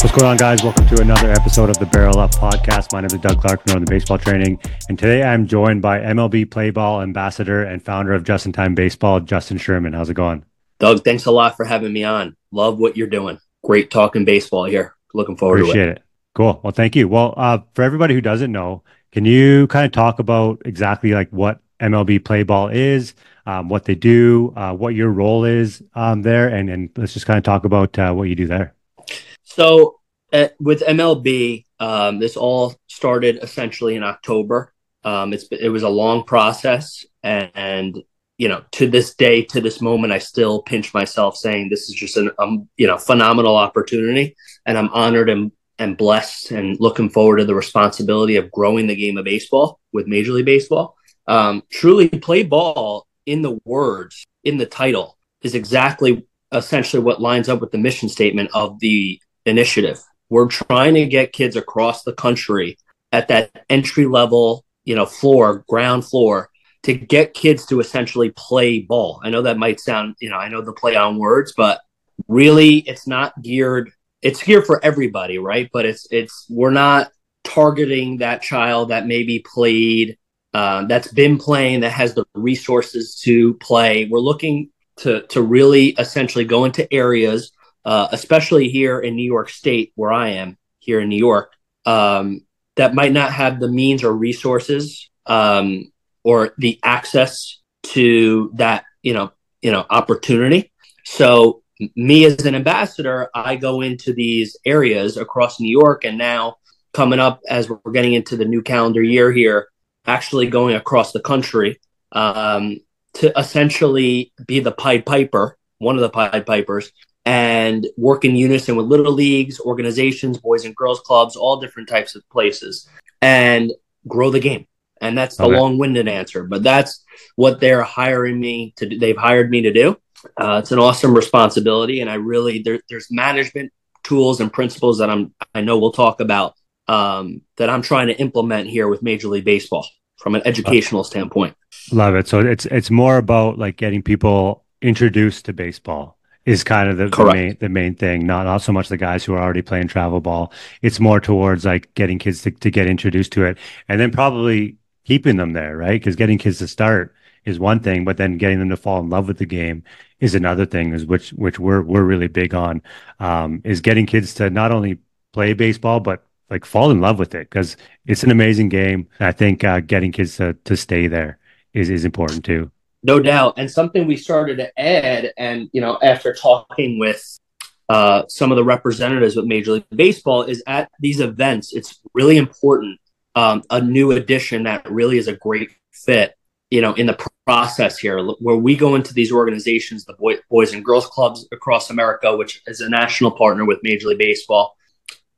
What's going on, guys? Welcome to another episode of the Barrel Up Podcast. My name is Doug Clark from Northern Baseball Training, and today I'm joined by MLB Play Ball ambassador and founder of Just in Time Baseball, Justin Sherman. How's it going? Doug, thanks a lot for having me on. Love what you're doing. Great talking baseball here. Looking forward Appreciate to it. it. Cool. Well, thank you. Well, uh, for everybody who doesn't know, can you kind of talk about exactly like what MLB Play Ball is, um, what they do, uh, what your role is um, there, and and let's just kind of talk about uh, what you do there. So uh, with MLB, um, this all started essentially in October. Um, it's it was a long process, and, and, you know, to this day, to this moment, I still pinch myself saying this is just an um, you know phenomenal opportunity, and I'm honored and and blessed, and looking forward to the responsibility of growing the game of baseball with Major League Baseball. Um, truly, play ball in the words in the title is exactly essentially what lines up with the mission statement of the initiative. We're trying to get kids across the country at that entry level, you know, floor, ground floor to get kids to essentially play ball. I know that might sound, you know, I know the play on words, but really it's not geared it's geared for everybody, right? But it's it's we're not targeting that child that maybe played uh, that's been playing that has the resources to play. We're looking to to really essentially go into areas uh, especially here in New York State, where I am here in New York, um, that might not have the means or resources um, or the access to that, you know, you know, opportunity. So me as an ambassador, I go into these areas across New York, and now coming up as we're getting into the new calendar year here, actually going across the country um, to essentially be the Pied Piper, one of the Pied Pipers, and work in unison with little leagues, organizations, boys and girls clubs, all different types of places, and grow the game. And that's the okay. long-winded answer, but that's what they're hiring me to do. They've hired me to do. Uh, it's an awesome responsibility, and I really there, there's management tools and principles that I'm I know we'll talk about um, that I'm trying to implement here with Major League Baseball from an educational standpoint. Love it. So it's it's more about like getting people introduced to baseball is kind of the, the, main the main thing. Not not so much the guys who are already playing travel ball. It's more towards like getting kids to, to get introduced to it, and then probably keeping them there, right? Because getting kids to start is one thing, but then getting them to fall in love with the game is another thing. Is which which we're we're really big on. Um, is getting kids to not only play baseball but like fall in love with it because it's an amazing game. I think uh, getting kids to to stay there is is important too. No doubt. And something we started to add, and you know, after talking with uh, some of the representatives with Major League Baseball, is at these events, it's really important. Um, a new addition that really is a great fit, you know, in the process here, where we go into these organizations, the boy, boys and girls clubs across America, which is a national partner with Major League Baseball.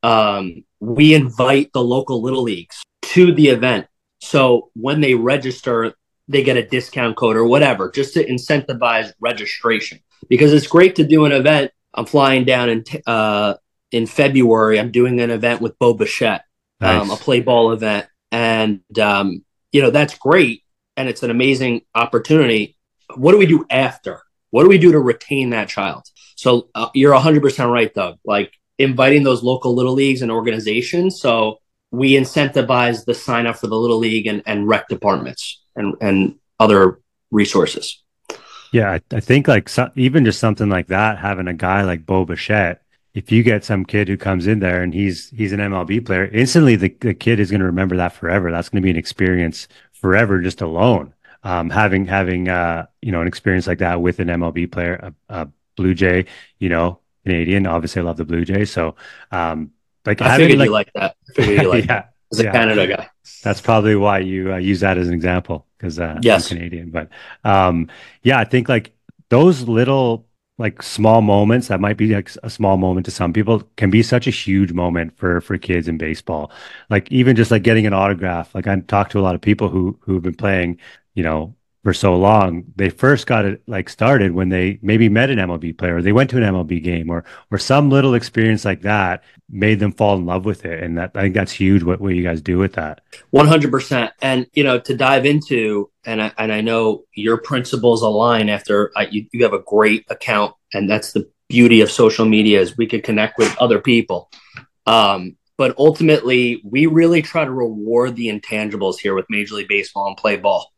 Um, we invite the local little leagues to the event. So when they register, they get a discount code or whatever just to incentivize registration because it's great to do an event. I'm flying down in uh, in February. I'm doing an event with Bo Bichette, nice. um, a play ball event, and um, you know that's great and it's an amazing opportunity. What do we do after? What do we do to retain that child? So uh, you're 100% right, Doug. Like inviting those local little leagues and organizations. So we incentivize the sign up for the little league and, and rec departments and and other resources. Yeah, I, I think like so, even just something like that, having a guy like Bo Bichette, if you get some kid who comes in there and he's he's an MLB player, instantly the, the kid is going to remember that forever. That's going to be an experience forever just alone. Um, having having uh, you know an experience like that with an MLB player, a, a Blue Jay, you know, Canadian. Obviously, I love the Blue Jays. So, um, like I having, figured like, you like that. I figured you like yeah, that. as a yeah. Canada guy. That's probably why you uh, use that as an example because uh, yes. I'm Canadian. But um, yeah, I think like those little like small moments that might be like a small moment to some people can be such a huge moment for for kids in baseball. Like even just like getting an autograph. Like I talked to a lot of people who who've been playing, you know, for so long. They first got it like started when they maybe met an MLB player, or they went to an MLB game, or or some little experience like that made them fall in love with it. And that I think that's huge. What what you guys do with that? One hundred percent. And you know, to dive into, and I, and I know your principles align after I, you, you have a great account, and that's the beauty of social media is we could connect with other people. Um, but ultimately, we really try to reward the intangibles here with Major League Baseball and play ball.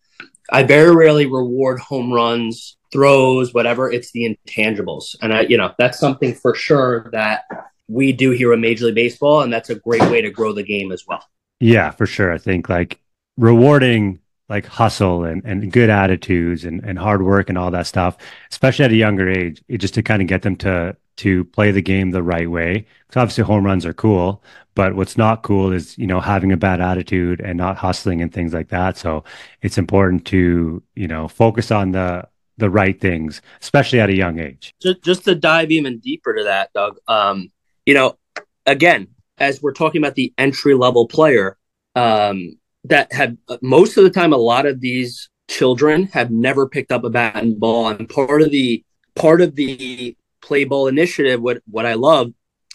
I very rarely reward home runs, throws, whatever. It's the intangibles. And I, you know, that's something for sure that we do here at Major League Baseball. And that's a great way to grow the game as well. Yeah, for sure. I think like rewarding like hustle and, and good attitudes and, and hard work and all that stuff, especially at a younger age, just to kind of get them to to play the game the right way. Because obviously home runs are cool, but what's not cool is you know having a bad attitude and not hustling and things like that. So it's important to you know focus on the the right things, especially at a young age. Just, just to dive even deeper to that, Doug. Um, you know, again, as we're talking about the entry level player, um, that have most of the time a lot of these children have never picked up a bat and ball and part of the part of the play ball initiative what what i love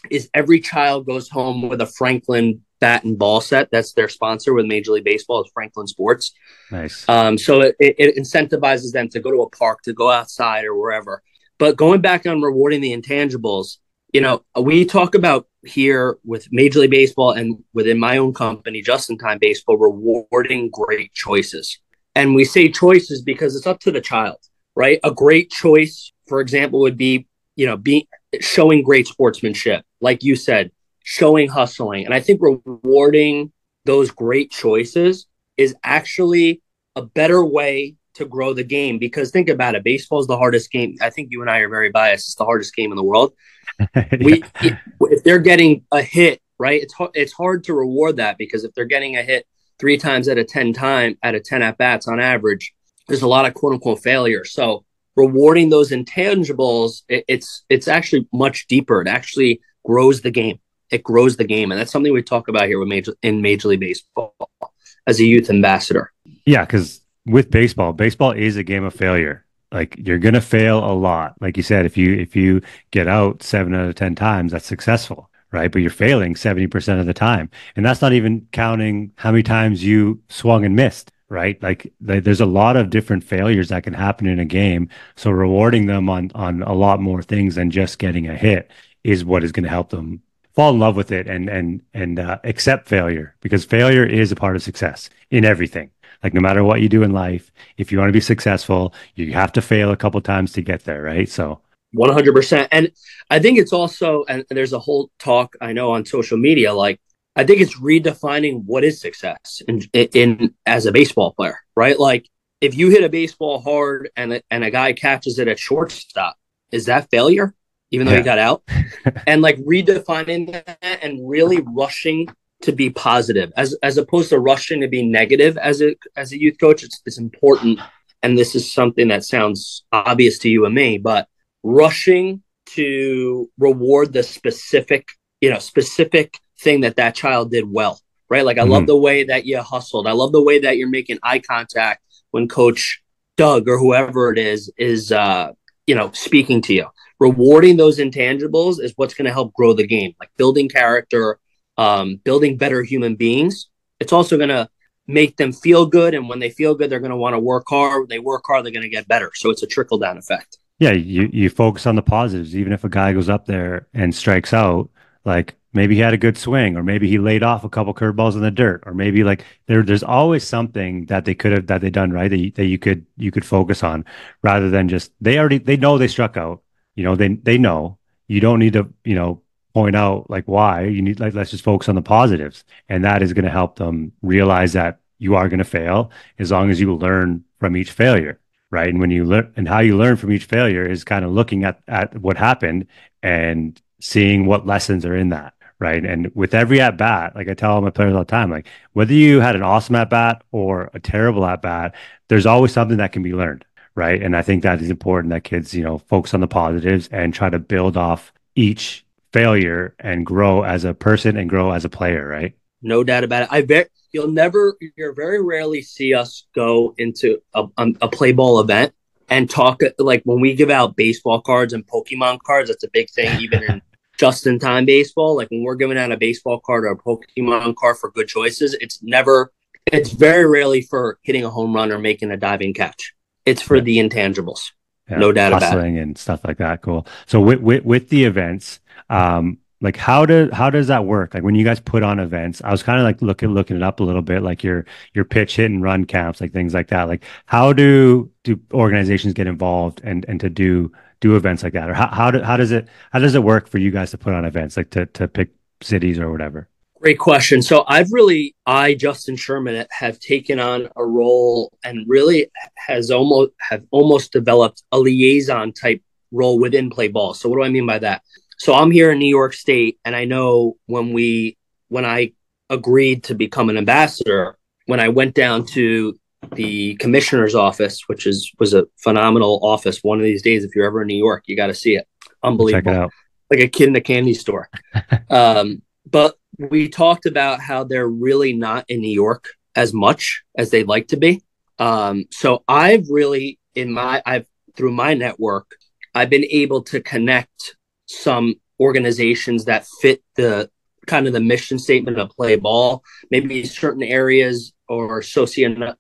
is every child goes home with a franklin bat and ball set that's their sponsor with major league baseball is franklin sports nice um, so it, it incentivizes them to go to a park to go outside or wherever but going back on rewarding the intangibles you know we talk about here with Major League Baseball and within my own company, Just in Time Baseball, rewarding great choices. And we say choices because it's up to the child, right? A great choice, for example, would be, you know, being showing great sportsmanship, like you said, showing hustling. And I think rewarding those great choices is actually a better way to grow the game because think about it baseball is the hardest game i think you and i are very biased it's the hardest game in the world we if they're getting a hit, right? It's it's hard to reward that because if they're getting a hit three times out of ten time out of ten at bats on average, there's a lot of quote unquote failure. So rewarding those intangibles, it, it's it's actually much deeper. It actually grows the game. It grows the game, and that's something we talk about here with major in Major League Baseball as a youth ambassador. Yeah, because with baseball, baseball is a game of failure like you're gonna fail a lot like you said if you if you get out seven out of ten times that's successful right but you're failing 70% of the time and that's not even counting how many times you swung and missed right like there's a lot of different failures that can happen in a game so rewarding them on on a lot more things than just getting a hit is what is going to help them fall in love with it and and and uh, accept failure because failure is a part of success in everything like no matter what you do in life, if you want to be successful, you have to fail a couple times to get there, right? So 100%. And I think it's also and there's a whole talk I know on social media like I think it's redefining what is success in, in as a baseball player, right? Like if you hit a baseball hard and a, and a guy catches it at shortstop, is that failure? Even though yeah. he got out, and like redefining that and really rushing to be positive as as opposed to rushing to be negative as a as a youth coach it's, it's important and this is something that sounds obvious to you and me but rushing to reward the specific you know specific thing that that child did well right like i mm-hmm. love the way that you hustled i love the way that you're making eye contact when coach doug or whoever it is is uh you know speaking to you rewarding those intangibles is what's going to help grow the game like building character um, building better human beings. It's also going to make them feel good. And when they feel good, they're going to want to work hard. When they work hard, they're going to get better. So it's a trickle down effect. Yeah. You, you focus on the positives. Even if a guy goes up there and strikes out, like maybe he had a good swing or maybe he laid off a couple curveballs in the dirt or maybe like there there's always something that they could have that they done right that you, that you could you could focus on rather than just they already they know they struck out. You know they they know. You don't need to you know point out like why. You need like let's just focus on the positives. And that is going to help them realize that you are going to fail as long as you learn from each failure right? And when you learn and how you learn from each failure is kind of looking at at what happened and seeing what lessons are in that right and with every at bat like i tell all my players all the time like whether you had an awesome at bat or a terrible at bat there's always something that can be learned right and i think that is important that kids you know focus on the positives and try to build off each failure and grow as a person and grow as a player, right? No doubt about it. I bet you'll never, you'll very rarely see us go into a, a play ball event and talk like when we give out baseball cards and Pokemon cards. That's a big thing, even in just in time baseball. Like when we're giving out a baseball card or a Pokemon card for good choices, it's never, it's very rarely for hitting a home run or making a diving catch. It's for the intangibles. yeah. no doubt about it. and stuff like that. Cool. So with with, with the events, um, like how do how does that work like when you guys put on events i was kind of like looking looking it up a little bit like your your pitch hit and run camps like things like that like how do do organizations get involved and and to do do events like that? Or how, how, do, how does it how does it work for you guys to put on events like to to pick cities or whatever? Great question. So i've really i justin sherman have taken on a role and really has almost have almost developed a liaison type role within play ball. So what do i mean by that? So I'm here in New York State, and I know when we when I agreed to become an ambassador, when I went down to the commissioner's office, which is was a phenomenal office. One of these days, if you're ever in New York, you got to see it. Unbelievable, it like a kid in a candy store. um, but we talked about how they're really not in New York as much as they'd like to be. Um, so I've really in my I've through my network, I've been able to connect some organizations that fit the kind of the mission statement of play ball, maybe certain areas or socio, so,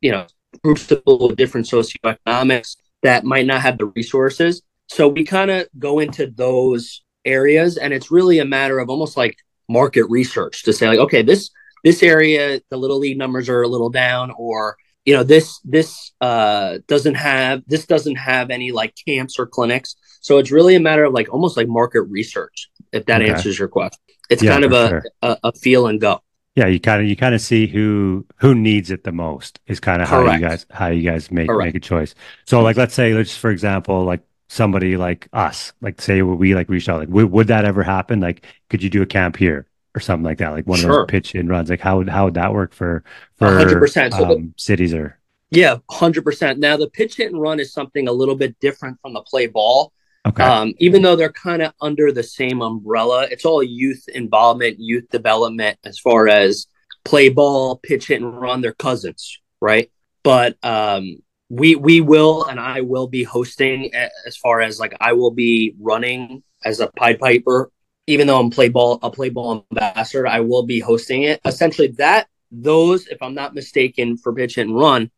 you know, groups of people with different socioeconomics that might not have the resources. So we kind of go into those areas, and it's really a matter of almost like market research to say like, okay, this this area the little league numbers are a little down, or you know this this uh, doesn't have this doesn't have any like camps or clinics so it's really a matter of like almost like market research if that okay. answers your question it's yeah, kind of a, sure. a, a feel and go yeah you kind of you kind of see who who needs it the most is kind of how you guys how you guys make Correct. make a choice so like let's say let's for example like somebody like us like say we like reached out like would, would that ever happen like could you do a camp here or something like that, like one sure. of those pitch and runs. Like how would how would that work for for 100%. So um, the, cities or yeah, hundred percent. Now the pitch hit and run is something a little bit different from the play ball. Okay. Um, even though they're kind of under the same umbrella, it's all youth involvement, youth development as far as play ball, pitch hit and run. They're cousins, right? But um, we we will and I will be hosting as far as like I will be running as a Pied Piper even though I'm play ball a play ball ambassador, I will be hosting it. Essentially, that those, if I'm not mistaken, for pitch hit and run,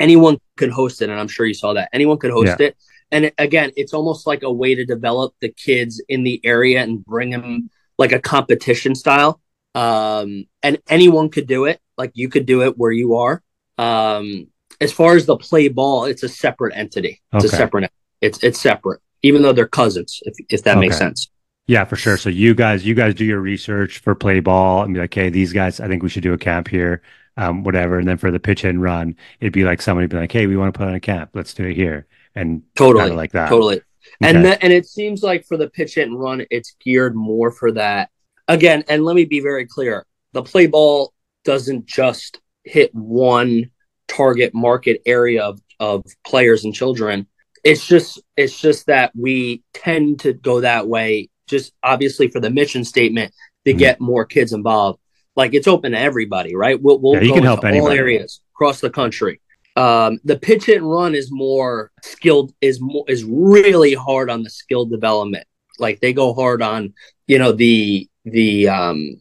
anyone could host it, and I'm sure you saw that anyone could host yeah. it. And again, it's almost like a way to develop the kids in the area and bring them like a competition style. Um, and anyone could do it. Like you could do it where you are. Um, as far as the play ball, it's a separate entity. It's okay. a separate. It's it's separate, even though they're cousins. If if that okay. makes sense. Yeah, for sure. So you guys, you guys do your research for play ball and be like, hey, these guys, I think we should do a camp here, um, whatever. And then for the pitch and run, it'd be like somebody be like, hey, we want to put on a camp, let's do it here, and totally like that, totally. Okay. And th- and it seems like for the pitch hit and run, it's geared more for that. Again, and let me be very clear: the play ball doesn't just hit one target market area of, of players and children. It's just it's just that we tend to go that way just obviously for the mission statement to mm-hmm. get more kids involved. Like it's open to everybody, right? We'll, we'll yeah, you can help all areas across the country. Um, the pitch and run is more skilled, is more is really hard on the skill development. Like they go hard on, you know, the the um,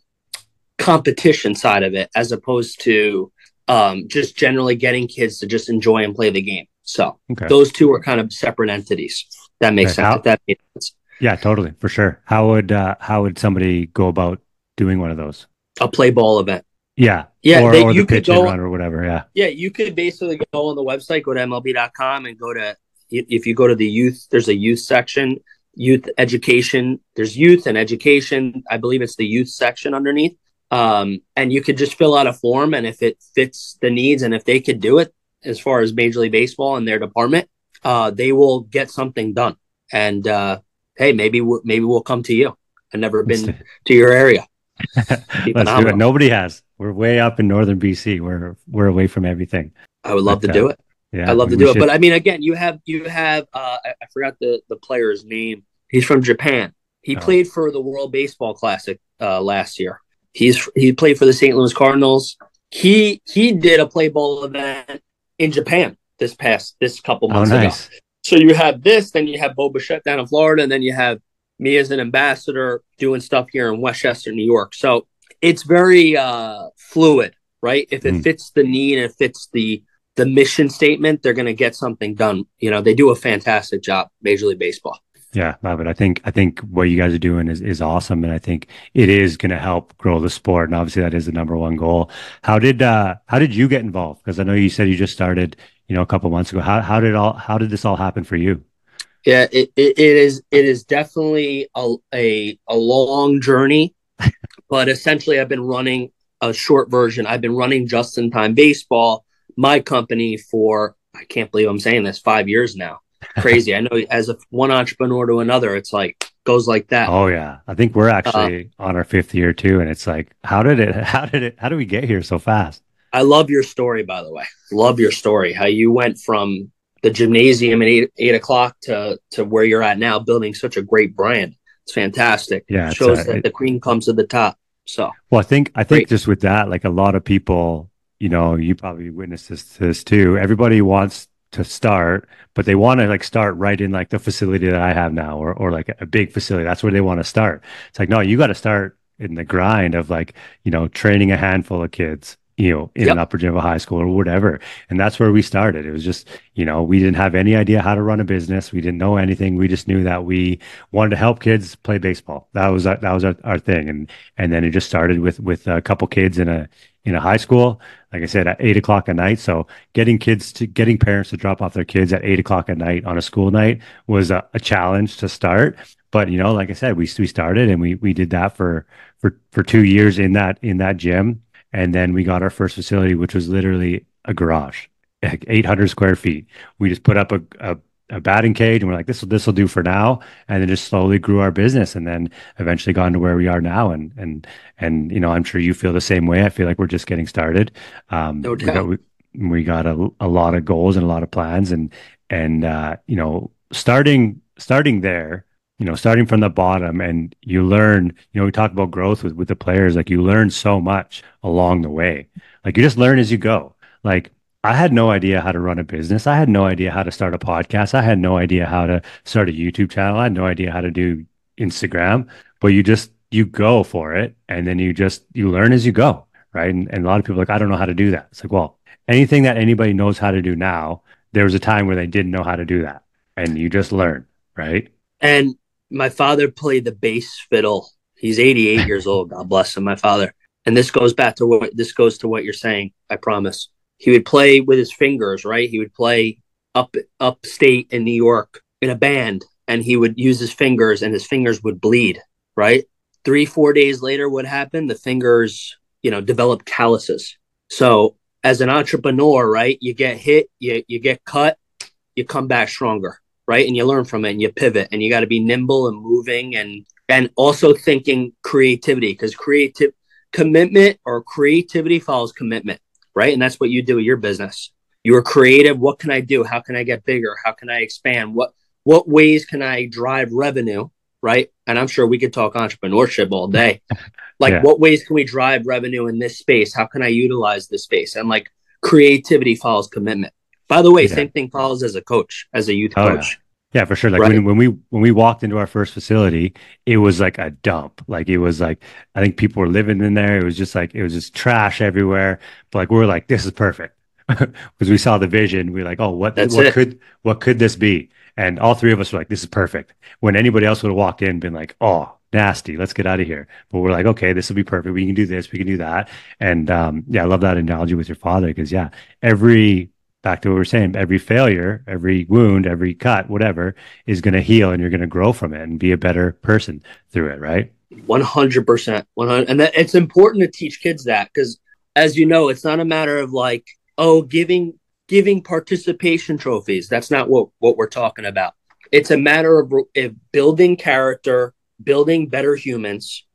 competition side of it, as opposed to um, just generally getting kids to just enjoy and play the game. So okay. those two are kind of separate entities. That makes sense. How, that makes sense. Yeah, totally, for sure. How would uh, how would somebody go about doing one of those? A play ball event. Yeah, yeah. Or, they, or you the pitch and run or whatever. Yeah, yeah. You could basically go on the website, go to MLB.com, and go to if you go to the youth. There's a youth section, youth education. There's youth and education. I believe it's the youth section underneath. Um, and you could just fill out a form, and if it fits the needs, and if they could do it as far as Major League Baseball and their department, uh, they will get something done. And uh, hey, maybe we'll, maybe we'll come to you. I've never been to your area. Let's do it. Nobody has. We're way up in northern BC. We're we're away from everything. I would love but, to do uh, it. Yeah, I love to do should. it. But I mean, again, you have you have uh, I, I forgot the the player's name. He's from Japan. He oh. played for the World Baseball Classic uh, last year. He's he played for the St. Louis Cardinals. He he did a play ball event in Japan this past this couple oh, months oh, nice. ago. So you have this, then you have Bo Bichette down in Florida, and then you have me as an ambassador doing stuff here in Westchester, New York. So it's very uh, fluid, right? If it mm. fits the need and it fits the the mission statement, they're going to get something done. You know, they do a fantastic job, Major League Baseball. Yeah, love it. I think I think what you guys are doing is is awesome, and I think it is going to help grow the sport. And obviously, that is the number one goal. How did uh, how did you get involved? Because I know you said you just started, you know, a couple months ago. How how did all how did this all happen for you? Yeah, it, it, it is it is definitely a, a a long journey, but essentially, I've been running a short version. I've been running just in time baseball, my company for I can't believe I'm saying this five years now. Crazy. I know as a one entrepreneur to another, it's like goes like that. Oh yeah, I think we're actually uh, on our fifth year too, and it's like, how did it? How did it? How did we get here so fast? I love your story, by the way. Love your story. How you went from the gymnasium at eight, eight o'clock to to where you're at now, building such a great brand. It's fantastic. Yeah, it shows uh, that it, the queen comes to the top. So, well, I think I think great. just with that, like a lot of people, you know, you probably witnessed this, this too. Everybody wants to start, but they want to like start right in like the facility that I have now, or or like a big facility. That's where they want to start. It's like no, you got to start in the grind of like you know training a handful of kids you know, in yep. an upper Geneva high school or whatever. And that's where we started. It was just, you know, we didn't have any idea how to run a business. We didn't know anything. We just knew that we wanted to help kids play baseball. That was our, that was our, our thing. And and then it just started with with a couple kids in a in a high school. Like I said, at eight o'clock at night. So getting kids to getting parents to drop off their kids at eight o'clock at night on a school night was a, a challenge to start. But you know, like I said, we we started and we we did that for for for two years in that in that gym and then we got our first facility, which was literally a garage, like 800 square feet. We just put up a, a, a batting cage and we're like, this will, this will do for now. And then just slowly grew our business and then eventually got into where we are now. And, and, and, you know, I'm sure you feel the same way. I feel like we're just getting started. Um, no we got, we, we got a, a lot of goals and a lot of plans and, and, uh, you know, starting, starting there, you know, starting from the bottom and you learn, you know, we talk about growth with, with the players, like you learn so much along the way. Like you just learn as you go. Like I had no idea how to run a business. I had no idea how to start a podcast. I had no idea how to start a YouTube channel. I had no idea how to do Instagram, but you just, you go for it and then you just, you learn as you go. Right. And, and a lot of people like, I don't know how to do that. It's like, well, anything that anybody knows how to do now, there was a time where they didn't know how to do that and you just learn. Right. And my father played the bass fiddle. He's 88 years old. God bless him, my father. And this goes back to what this goes to what you're saying. I promise. He would play with his fingers, right? He would play up upstate in New York in a band, and he would use his fingers, and his fingers would bleed, right? Three, four days later, what happened? The fingers, you know, developed calluses. So as an entrepreneur, right, you get hit, you you get cut, you come back stronger right? And you learn from it and you pivot and you got to be nimble and moving and and also thinking creativity because creative commitment or creativity follows commitment, right? And that's what you do with your business. You are creative. What can I do? How can I get bigger? How can I expand? What what ways can I drive revenue? Right. And I'm sure we could talk entrepreneurship all day. Like, yeah. what ways can we drive revenue in this space? How can I utilize this space? And like creativity follows commitment. By the way, yeah. same thing follows as a coach, as a youth oh, coach. Yeah. yeah. for sure. Like right. when, when we when we walked into our first facility, it was like a dump. Like it was like I think people were living in there. It was just like it was just trash everywhere. But like we were like, this is perfect. because we saw the vision. We are like, oh, what That's what it. could what could this be? And all three of us were like, this is perfect. When anybody else would have walked in, been like, oh, nasty, let's get out of here. But we're like, okay, this will be perfect. We can do this, we can do that. And um, yeah, I love that analogy with your father because yeah, every back to what we are saying every failure every wound every cut whatever is going to heal and you're going to grow from it and be a better person through it right? 100% 100 and that, it's important to teach kids that because as you know it's not a matter of like oh giving giving participation trophies. That's not what what we're talking about. It's a matter of, of building character building better humans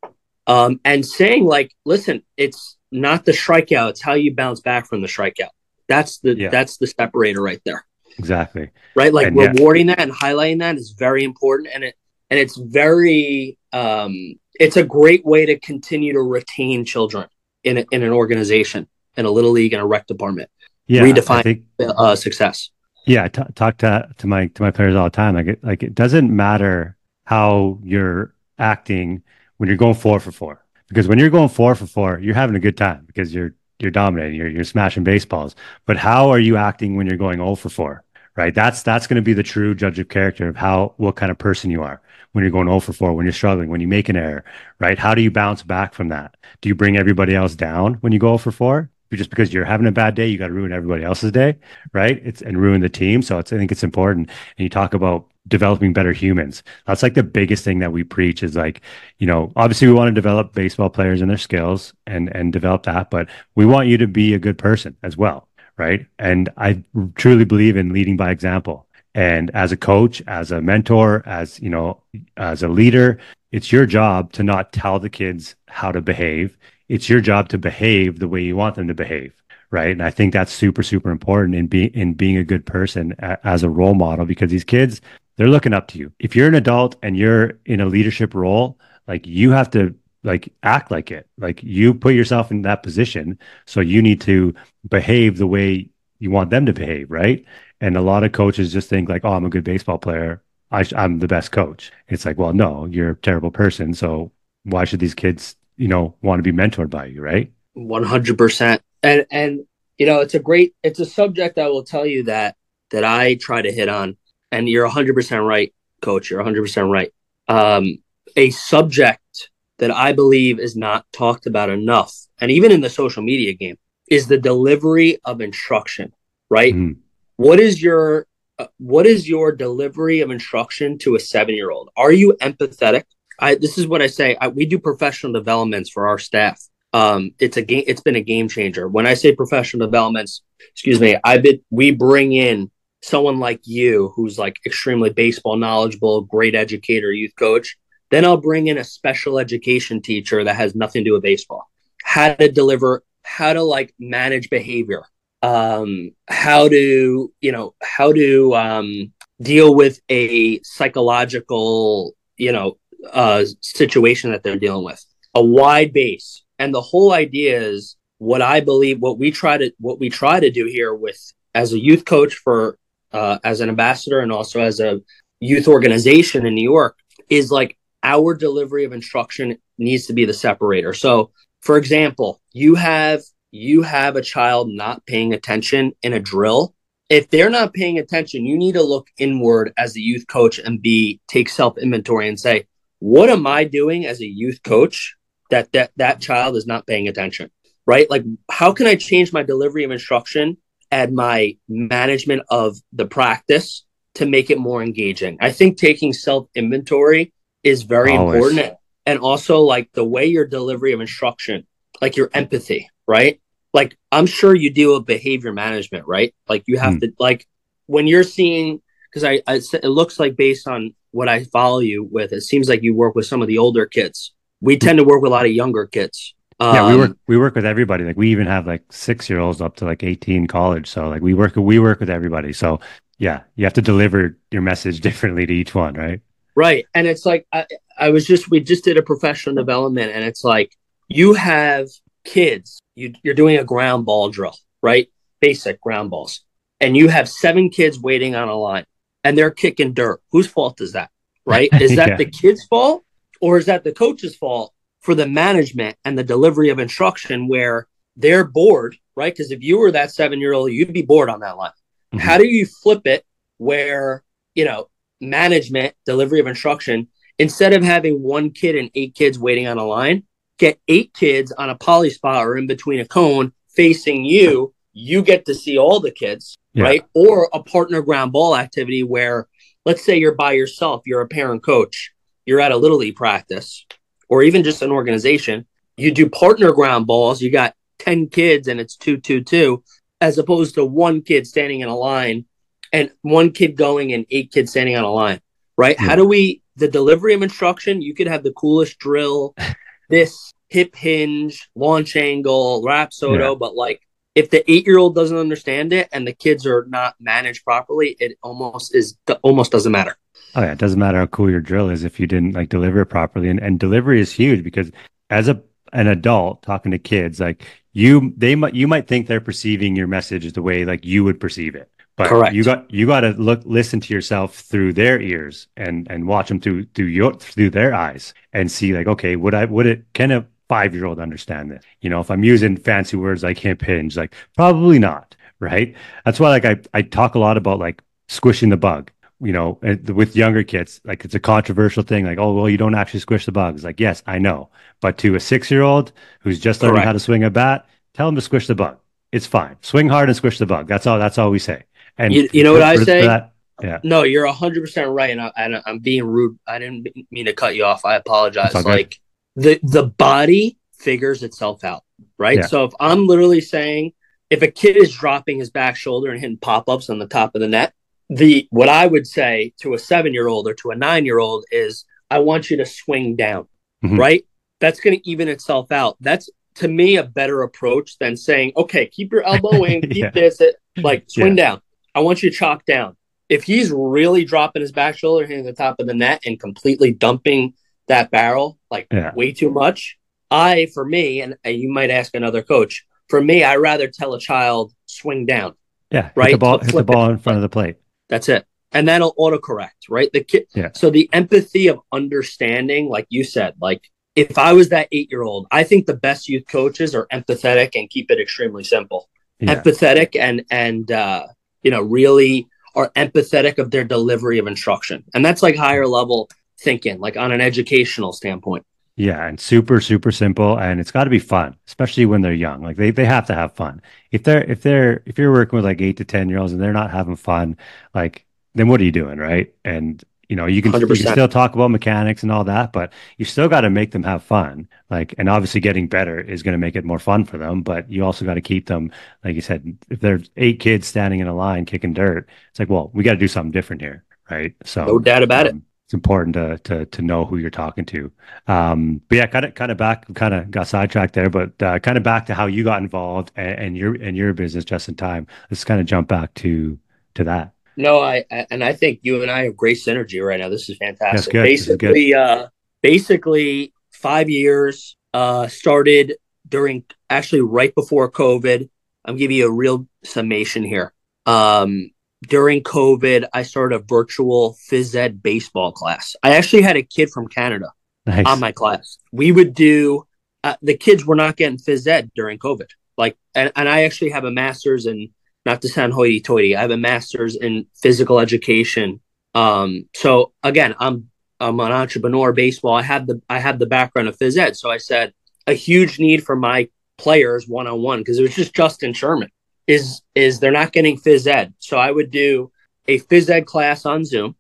um, and saying like listen it's not the strikeout it's how you bounce back from the strikeout that's the yeah. that's the separator right there. Exactly. Right? Like and rewarding yeah. that and highlighting that is very important and it and it's very um it's a great way to continue to retain children in a, in an organization in a little league in a rec department. Yeah, redefine think, uh, success. Yeah, t- talk to to my to my players all the time. Like it, like it doesn't matter how you're acting when you're going four for four because when you're going four for four, you're having a good time because you're you're dominating, you're you're smashing baseballs. But how are you acting when you're going 0 for 4? Right. That's that's going to be the true judge of character of how what kind of person you are when you're going 0 for 4, when you're struggling, when you make an error, right? How do you bounce back from that? Do you bring everybody else down when you go 0 for 4? Just because you're having a bad day, you got to ruin everybody else's day, right? It's and ruin the team. So it's I think it's important. And you talk about developing better humans. That's like the biggest thing that we preach is like, you know, obviously we want to develop baseball players and their skills and and develop that, but we want you to be a good person as well, right? And I truly believe in leading by example. And as a coach, as a mentor, as you know, as a leader, it's your job to not tell the kids how to behave. It's your job to behave the way you want them to behave right? And I think that's super, super important in being in being a good person a, as a role model because these kids they're looking up to you. If you're an adult and you're in a leadership role, like you have to like act like it. Like you put yourself in that position, so you need to behave the way you want them to behave, right? And a lot of coaches just think like, "Oh, I'm a good baseball player. I am the best coach." It's like, well, no, you're a terrible person. So why should these kids, you know, want to be mentored by you, right? One hundred percent. And and you know, it's a great, it's a subject I will tell you that that I try to hit on and you're 100% right, coach. You're 100% right. Um, a subject that I believe is not talked about enough, and even in the social media game, is the delivery of instruction, right? Mm. What is your uh, what is your delivery of instruction to a seven year old? Are you empathetic? I, this is what I say. I, we do professional developments for our staff. Um, it's a game. It's been a game changer. When I say professional developments, excuse me, I been we bring in someone like you who's like extremely baseball knowledgeable, great educator, youth coach, then I'll bring in a special education teacher that has nothing to do with baseball. How to deliver, how to like manage behavior, um, how to, you know, how to um, deal with a psychological, you know, uh, situation that they're dealing with. A wide base. And the whole idea is what I believe, what we try to, what we try to do here with as a youth coach for uh, as an ambassador and also as a youth organization in New York is like our delivery of instruction needs to be the separator. So, for example, you have you have a child not paying attention in a drill. If they're not paying attention, you need to look inward as a youth coach and be take self inventory and say, what am I doing as a youth coach that that that child is not paying attention? Right? Like, how can I change my delivery of instruction and my management of the practice to make it more engaging. I think taking self inventory is very Always. important. And also, like the way your delivery of instruction, like your empathy, right? Like, I'm sure you deal with behavior management, right? Like, you have mm. to, like, when you're seeing, because I, I, it looks like based on what I follow you with, it seems like you work with some of the older kids. We tend to work with a lot of younger kids. Um, yeah, we work um, we work with everybody. Like we even have like six year olds up to like eighteen college. So like we work we work with everybody. So yeah, you have to deliver your message differently to each one, right? Right, and it's like I, I was just we just did a professional development, and it's like you have kids. You, you're doing a ground ball drill, right? Basic ground balls, and you have seven kids waiting on a line, and they're kicking dirt. Whose fault is that? Right? Is that yeah. the kid's fault, or is that the coach's fault? For the management and the delivery of instruction where they're bored, right? Because if you were that seven year old, you'd be bored on that line. Mm-hmm. How do you flip it where, you know, management, delivery of instruction, instead of having one kid and eight kids waiting on a line, get eight kids on a poly spot or in between a cone facing you. You get to see all the kids, yeah. right? Or a partner ground ball activity where, let's say you're by yourself, you're a parent coach, you're at a little league practice, or even just an organization, you do partner ground balls, you got 10 kids and it's two, two, two, as opposed to one kid standing in a line and one kid going and eight kids standing on a line, right? Yeah. How do we, the delivery of instruction, you could have the coolest drill, this hip hinge, launch angle, rapsodo, yeah. but like if the eight year old doesn't understand it and the kids are not managed properly, it almost is almost doesn't matter. Oh yeah, it doesn't matter how cool your drill is if you didn't like deliver it properly. And and delivery is huge because as a an adult talking to kids, like you they might you might think they're perceiving your message the way like you would perceive it. But Correct. you got you got to look listen to yourself through their ears and and watch them through through your through their eyes and see like okay would I would it can a five year old understand this? You know, if I'm using fancy words like hip hinge, like probably not, right? That's why like I, I talk a lot about like squishing the bug. You know, eh, with younger kids, like it's a controversial thing. Like, oh, well, you don't actually squish the bugs. Like, yes, I know, but to a six year old who's just learning Correct. how to swing a bat, tell him to squish the bug. It's fine. Swing hard and squish the bug. That's all. That's all we say. And you, you know what I say? That, yeah. No, you're hundred percent right, and, I, am being rude. I didn't mean to cut you off. I apologize. Like the the body figures itself out, right? Yeah. So if I'm literally saying if a kid is dropping his back shoulder and hitting pop ups on the top of the net, the what I would say to a seven year old or to a nine year old is I want you to swing down, mm-hmm. right? That's going to even itself out. That's to me a better approach than saying, okay, keep your elbow in, keep yeah. this, it, like swing yeah. down. I want you to chalk down. If he's really dropping his back shoulder, hitting the top of the net, and completely dumping that barrel like yeah. way too much, I, for me, and, and you might ask another coach, for me, I rather tell a child swing down. Yeah, right. Hit the ball, hit the ball in front of the plate. That's it, and that'll autocorrect. Right, the kid. Yeah. So the empathy of understanding, like you said, like if I was that eight year old, I think the best youth coaches are empathetic and keep it extremely simple. Yeah. Empathetic and and uh, you know really are empathetic of their delivery of instruction, and that's like higher level thinking, like on an educational standpoint. Yeah, and super super simple, and it's got to be fun, especially when they're young. Like they, they have to have fun. If they're if they're if you're working with like eight to ten year olds and they're not having fun, like then what are you doing, right? And you know you can, you can still talk about mechanics and all that but you still got to make them have fun like and obviously getting better is going to make it more fun for them but you also got to keep them like you said if there's eight kids standing in a line kicking dirt it's like well we got to do something different here right so no doubt about um, it it's important to to to know who you're talking to um but yeah kind of kind of back kind of got sidetracked there but uh, kind of back to how you got involved and, and your and your business just in time let's kind of jump back to to that no, I and I think you and I have great synergy right now. This is fantastic. Basically, uh, basically five years. Uh, started during actually right before COVID. I'm giving you a real summation here. Um, during COVID, I started a virtual phys ed baseball class. I actually had a kid from Canada nice. on my class. We would do uh, the kids were not getting phys ed during COVID. Like, and, and I actually have a master's in not to sound hoity-toity, I have a master's in physical education. Um, so again, I'm I'm an entrepreneur. Baseball. I had the I had the background of phys ed. So I said a huge need for my players one on one because it was just Justin Sherman is is they're not getting phys ed. So I would do a phys ed class on Zoom.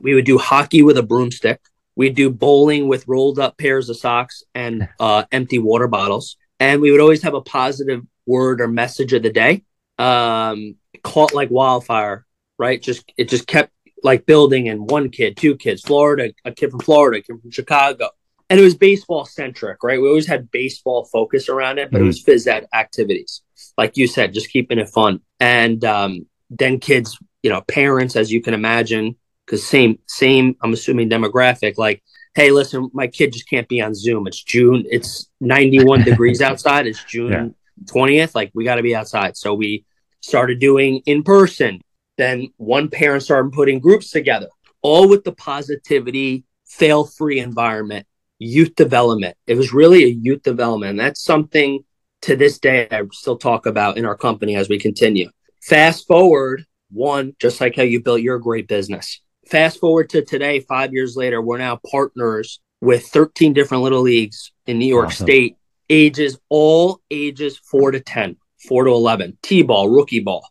We would do hockey with a broomstick. We'd do bowling with rolled up pairs of socks and uh, empty water bottles. And we would always have a positive word or message of the day um, caught like wildfire, right? Just it just kept like building and one kid, two kids, Florida, a kid from Florida, a kid from Chicago. And it was baseball centric, right? We always had baseball focus around it, but mm-hmm. it was phys ed activities. Like you said, just keeping it fun. And um, then kids, you know, parents, as you can imagine, because same, same, I'm assuming demographic, like, hey, listen, my kid just can't be on Zoom. It's June, it's 91 degrees outside. It's June yeah. 20th. Like, we got to be outside. So we started doing in person. Then one parent started putting groups together, all with the positivity, fail free environment, youth development. It was really a youth development. And that's something to this day I still talk about in our company as we continue. Fast forward one, just like how you built your great business. Fast forward to today, five years later, we're now partners with 13 different little leagues in New York awesome. State, ages, all ages four to 10 four to 11, T ball, rookie ball.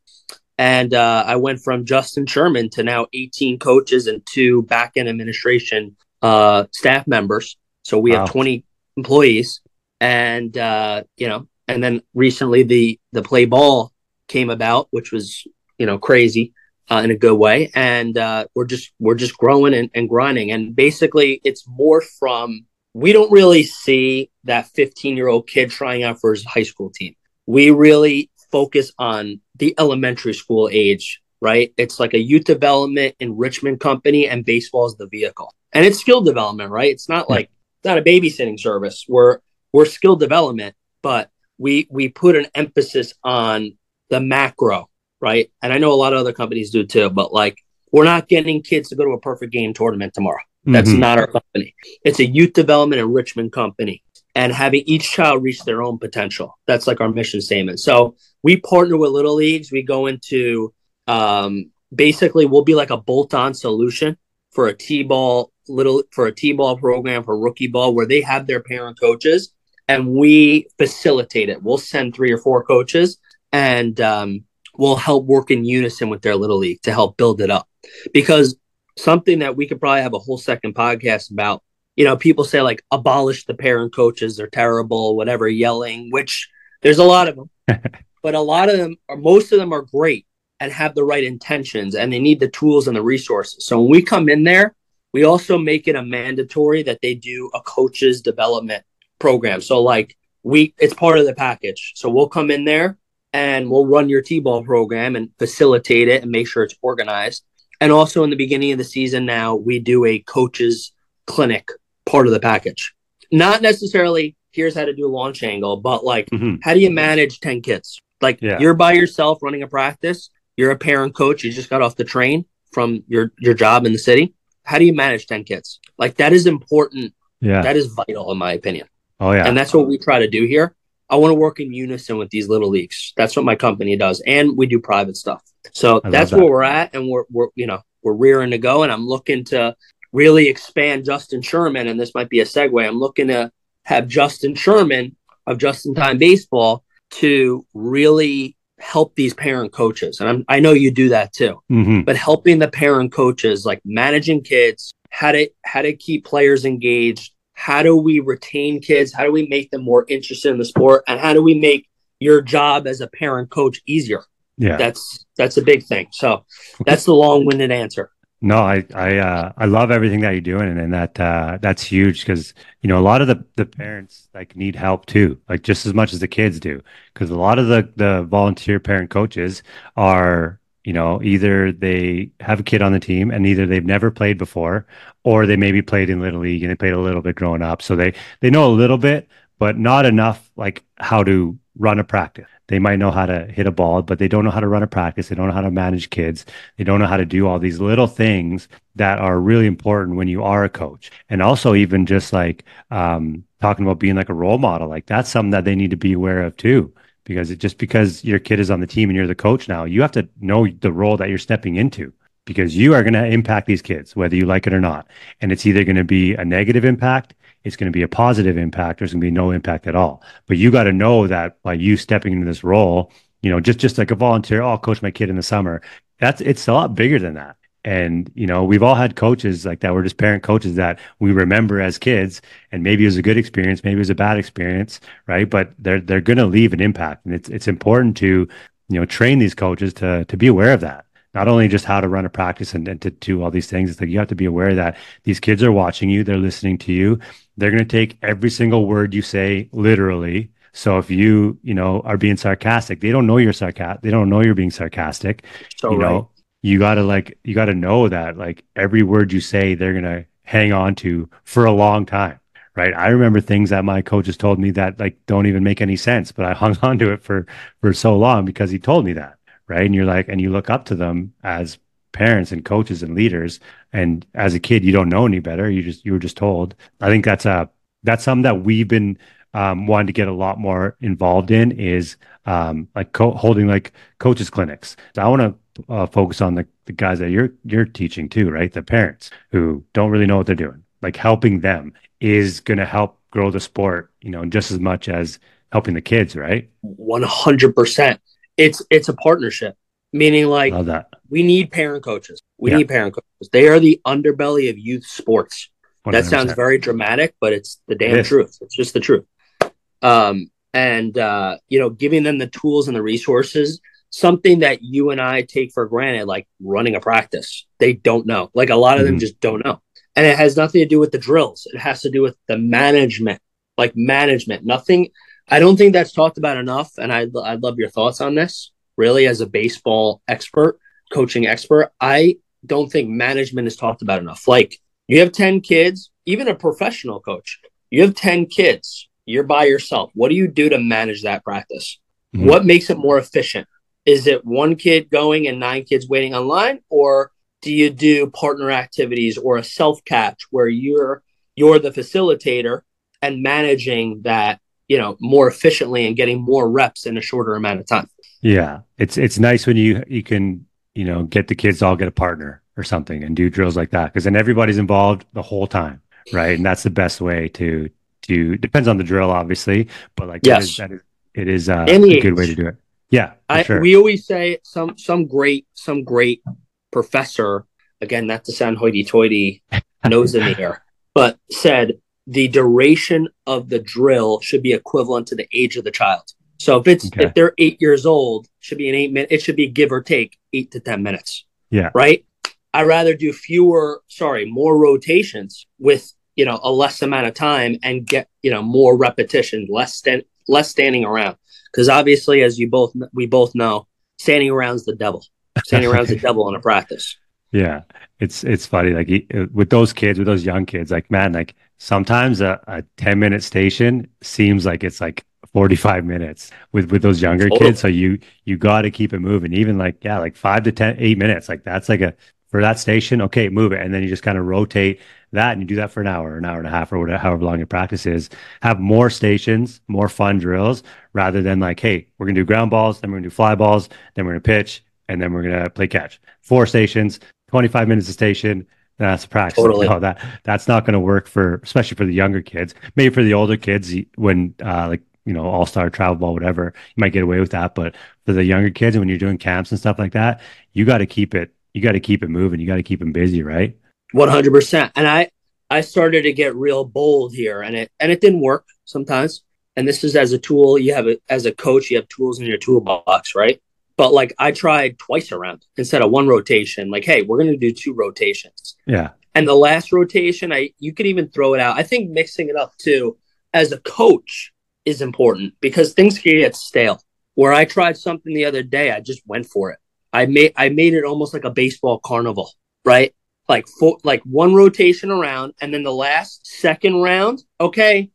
And uh, I went from Justin Sherman to now 18 coaches and two back end administration uh, staff members. So we wow. have 20 employees. And, uh, you know, and then recently the, the play ball came about, which was, you know, crazy. Uh, in a good way, and uh, we're just we're just growing and, and grinding. And basically, it's more from we don't really see that 15 year old kid trying out for his high school team we really focus on the elementary school age, right? It's like a youth development enrichment company, and baseball is the vehicle. And it's skill development, right? It's not like it's not a babysitting service. We're we're skill development, but we we put an emphasis on the macro, right? And I know a lot of other companies do too, but like we're not getting kids to go to a perfect game tournament tomorrow. That's mm-hmm. not our company. It's a youth development enrichment company. and having each child reach their own potential. That's like our mission statement. So we partner with little leagues. We go into um, basically we'll be like a bolt-on solution for a t-ball little for a t-ball program for rookie ball where they have their parent coaches and we facilitate it. We'll send three or four coaches and um, we'll help work in unison with their little league to help build it up. Because something that we could probably have a whole second podcast about, you know, people say like abolish the parent coaches, they're terrible, whatever, yelling, which there's a lot of them, but a lot of them, or most of them are great and have the right intentions and they need the tools and the resources. So when we come in there, we also make it a mandatory that they do a coach's development program. So like we it's part of the package. So we'll come in there and we'll run your T-ball program and facilitate it and make sure it's organized. And also in the beginning of the season now, we do a coaches clinic part of the package. Not necessarily here's how to do a launch angle, but like mm-hmm. how do you manage 10 kids? Like yeah. you're by yourself running a practice you're a parent coach. You just got off the train from your your job in the city. How do you manage ten kids? Like that is important. Yeah, that is vital in my opinion. Oh yeah, and that's what we try to do here. I want to work in unison with these little leagues. That's what my company does, and we do private stuff. So that's that. where we're at, and we're we're you know we're rearing to go, and I'm looking to really expand Justin Sherman, and this might be a segue. I'm looking to have Justin Sherman of Just in Time Baseball to really help these parent coaches and I'm, i know you do that too mm-hmm. but helping the parent coaches like managing kids how to how to keep players engaged how do we retain kids? How do we make them more interested in the sport? And how do we make your job as a parent coach easier? Yeah. That's that's a big thing. So that's the long-winded answer. No, I I uh, I love everything that you're doing, and, and that uh, that's huge because you know a lot of the the parents like need help too, like just as much as the kids do, because a lot of the the volunteer parent coaches are you know either they have a kid on the team and either they've never played before or they maybe played in little league and they played a little bit growing up, so they they know a little bit, but not enough like how to run a practice they might know how to hit a ball, but they don't know how to run a practice. They don't know how to manage kids. They don't know how to do all these little things that are really important when you are a coach. And also, even just like um, talking about being like a role model, like that's something that they need to be aware of too. Because it, just because your kid is on the team and you're the coach now, you have to know the role that you're stepping into because you are going to impact these kids, whether you like it or not. And it's either going to be a negative impact it's going to be a positive impact. There's going to be no impact at all. But you got to know that by you stepping into this role, you know, just just like a volunteer, oh, I'll coach my kid in the summer. That's it's a lot bigger than that. And you know, we've all had coaches like that. We're just parent coaches that we remember as kids, and maybe it was a good experience, maybe it was a bad experience, right? But they're they're going to leave an impact, and it's it's important to you know train these coaches to to be aware of that not only just how to run a practice and, and to do all these things. It's like you have to be aware that these kids are watching you, they're listening to you. They're going to take every single word you say literally. So if you, you know, are being sarcastic, they don't know you're sarcastic. They don't know you're being sarcastic. So you right. know, you got to like, you got to know that like every word you say, they're to hang on to for a long time. Right. I remember things that my coaches told me that like don't even make any sense, but I hung on to it for, for so long because he told me that right? And you're like, and you look up to them as parents and coaches and leaders. And as a kid, you don't know any better. You just you were just told. I think that's a that's something that we've been um, wanting to get a lot more involved in is um, like co- holding like coaches clinics. So I want to uh, focus on the, the guys that you're you're teaching too, right? The parents who don't really know what they're doing. Like helping them is going to help grow the sport, you know, just as much as helping the kids, right? One hundred percent it's it's a partnership, meaning like we need parent coaches. We yeah. need parent coaches. They are the underbelly of youth sports. 100%. That sounds very dramatic, but it's the damn it truth. It's just the truth. Um, and uh, you know, giving them the tools and the resources, something that you and I take for granted, like running a practice. They don't know. Like a lot of mm-hmm. them just don't know. And it has nothing to do with the drills. It has to do with the management, like management. Nothing I don't think that's talked about enough, and I'd, I'd love your thoughts on this. Really, as a baseball expert, coaching expert, I don't think management is talked about enough. Like, you have 10 kids, even a professional coach, you have 10 kids, you're by yourself. What do you do to manage that practice? Mm-hmm. What makes it more efficient? Is it one kid going and nine kids waiting online, or do you do partner activities or a self catch where you're you're the facilitator and managing that you know more efficiently and getting more reps in a shorter amount of time? Yeah. It's it's nice when you you can you know get the kids to all get a partner or something and do drills like that because then everybody's involved the whole time right? And that's the best way to to depends on the drill obviously but like yes. that is, it is uh, a good way to do it yeah I, sure. we always say some some great some great professor again not to sound hoity-toity nose in the air but said the duration of the drill should be equivalent to the age of the child. So if it's okay. if they're eight years old, should be an eight minute. It should be give or take eight to ten minutes. Yeah. Right. I rather do fewer, sorry, more rotations with you know a less amount of time and get you know more repetition, less stand, less standing around. Because obviously, as you both we both know, standing around's the devil. Standing around's the devil in a practice. Yeah, it's it's funny like with those kids, with those young kids, like man, like sometimes a, a 10 minute station seems like it's like 45 minutes with with those younger kids. So you you got to keep it moving. Even like yeah like 5 to ten, eight minutes like that's like a for that station okay move it. And then you just kind of rotate that and you do that for an hour an hour and a half or whatever however long your practice is have more stations more fun drills rather than like hey we're going to do ground balls then we're going to do fly balls then we're going to pitch and then we're going to play catch four stations 25 minutes a station that's practice. Totally. No, that that's not going to work for, especially for the younger kids. Maybe for the older kids, when uh, like you know all star travel ball, whatever, you might get away with that. But for the younger kids, and when you're doing camps and stuff like that, you got to keep it. You got to keep it moving. You got to keep them busy, right? One hundred percent. And I I started to get real bold here, and it and it didn't work sometimes. And this is as a tool. You have it as a coach. You have tools in your toolbox, right? But like I tried twice around instead of one rotation. Like, hey, we're going to do two rotations. Yeah. And the last rotation, I you could even throw it out. I think mixing it up too as a coach is important because things can get stale. Where I tried something the other day, I just went for it. I made I made it almost like a baseball carnival, right? Like four, like one rotation around, and then the last second round, okay,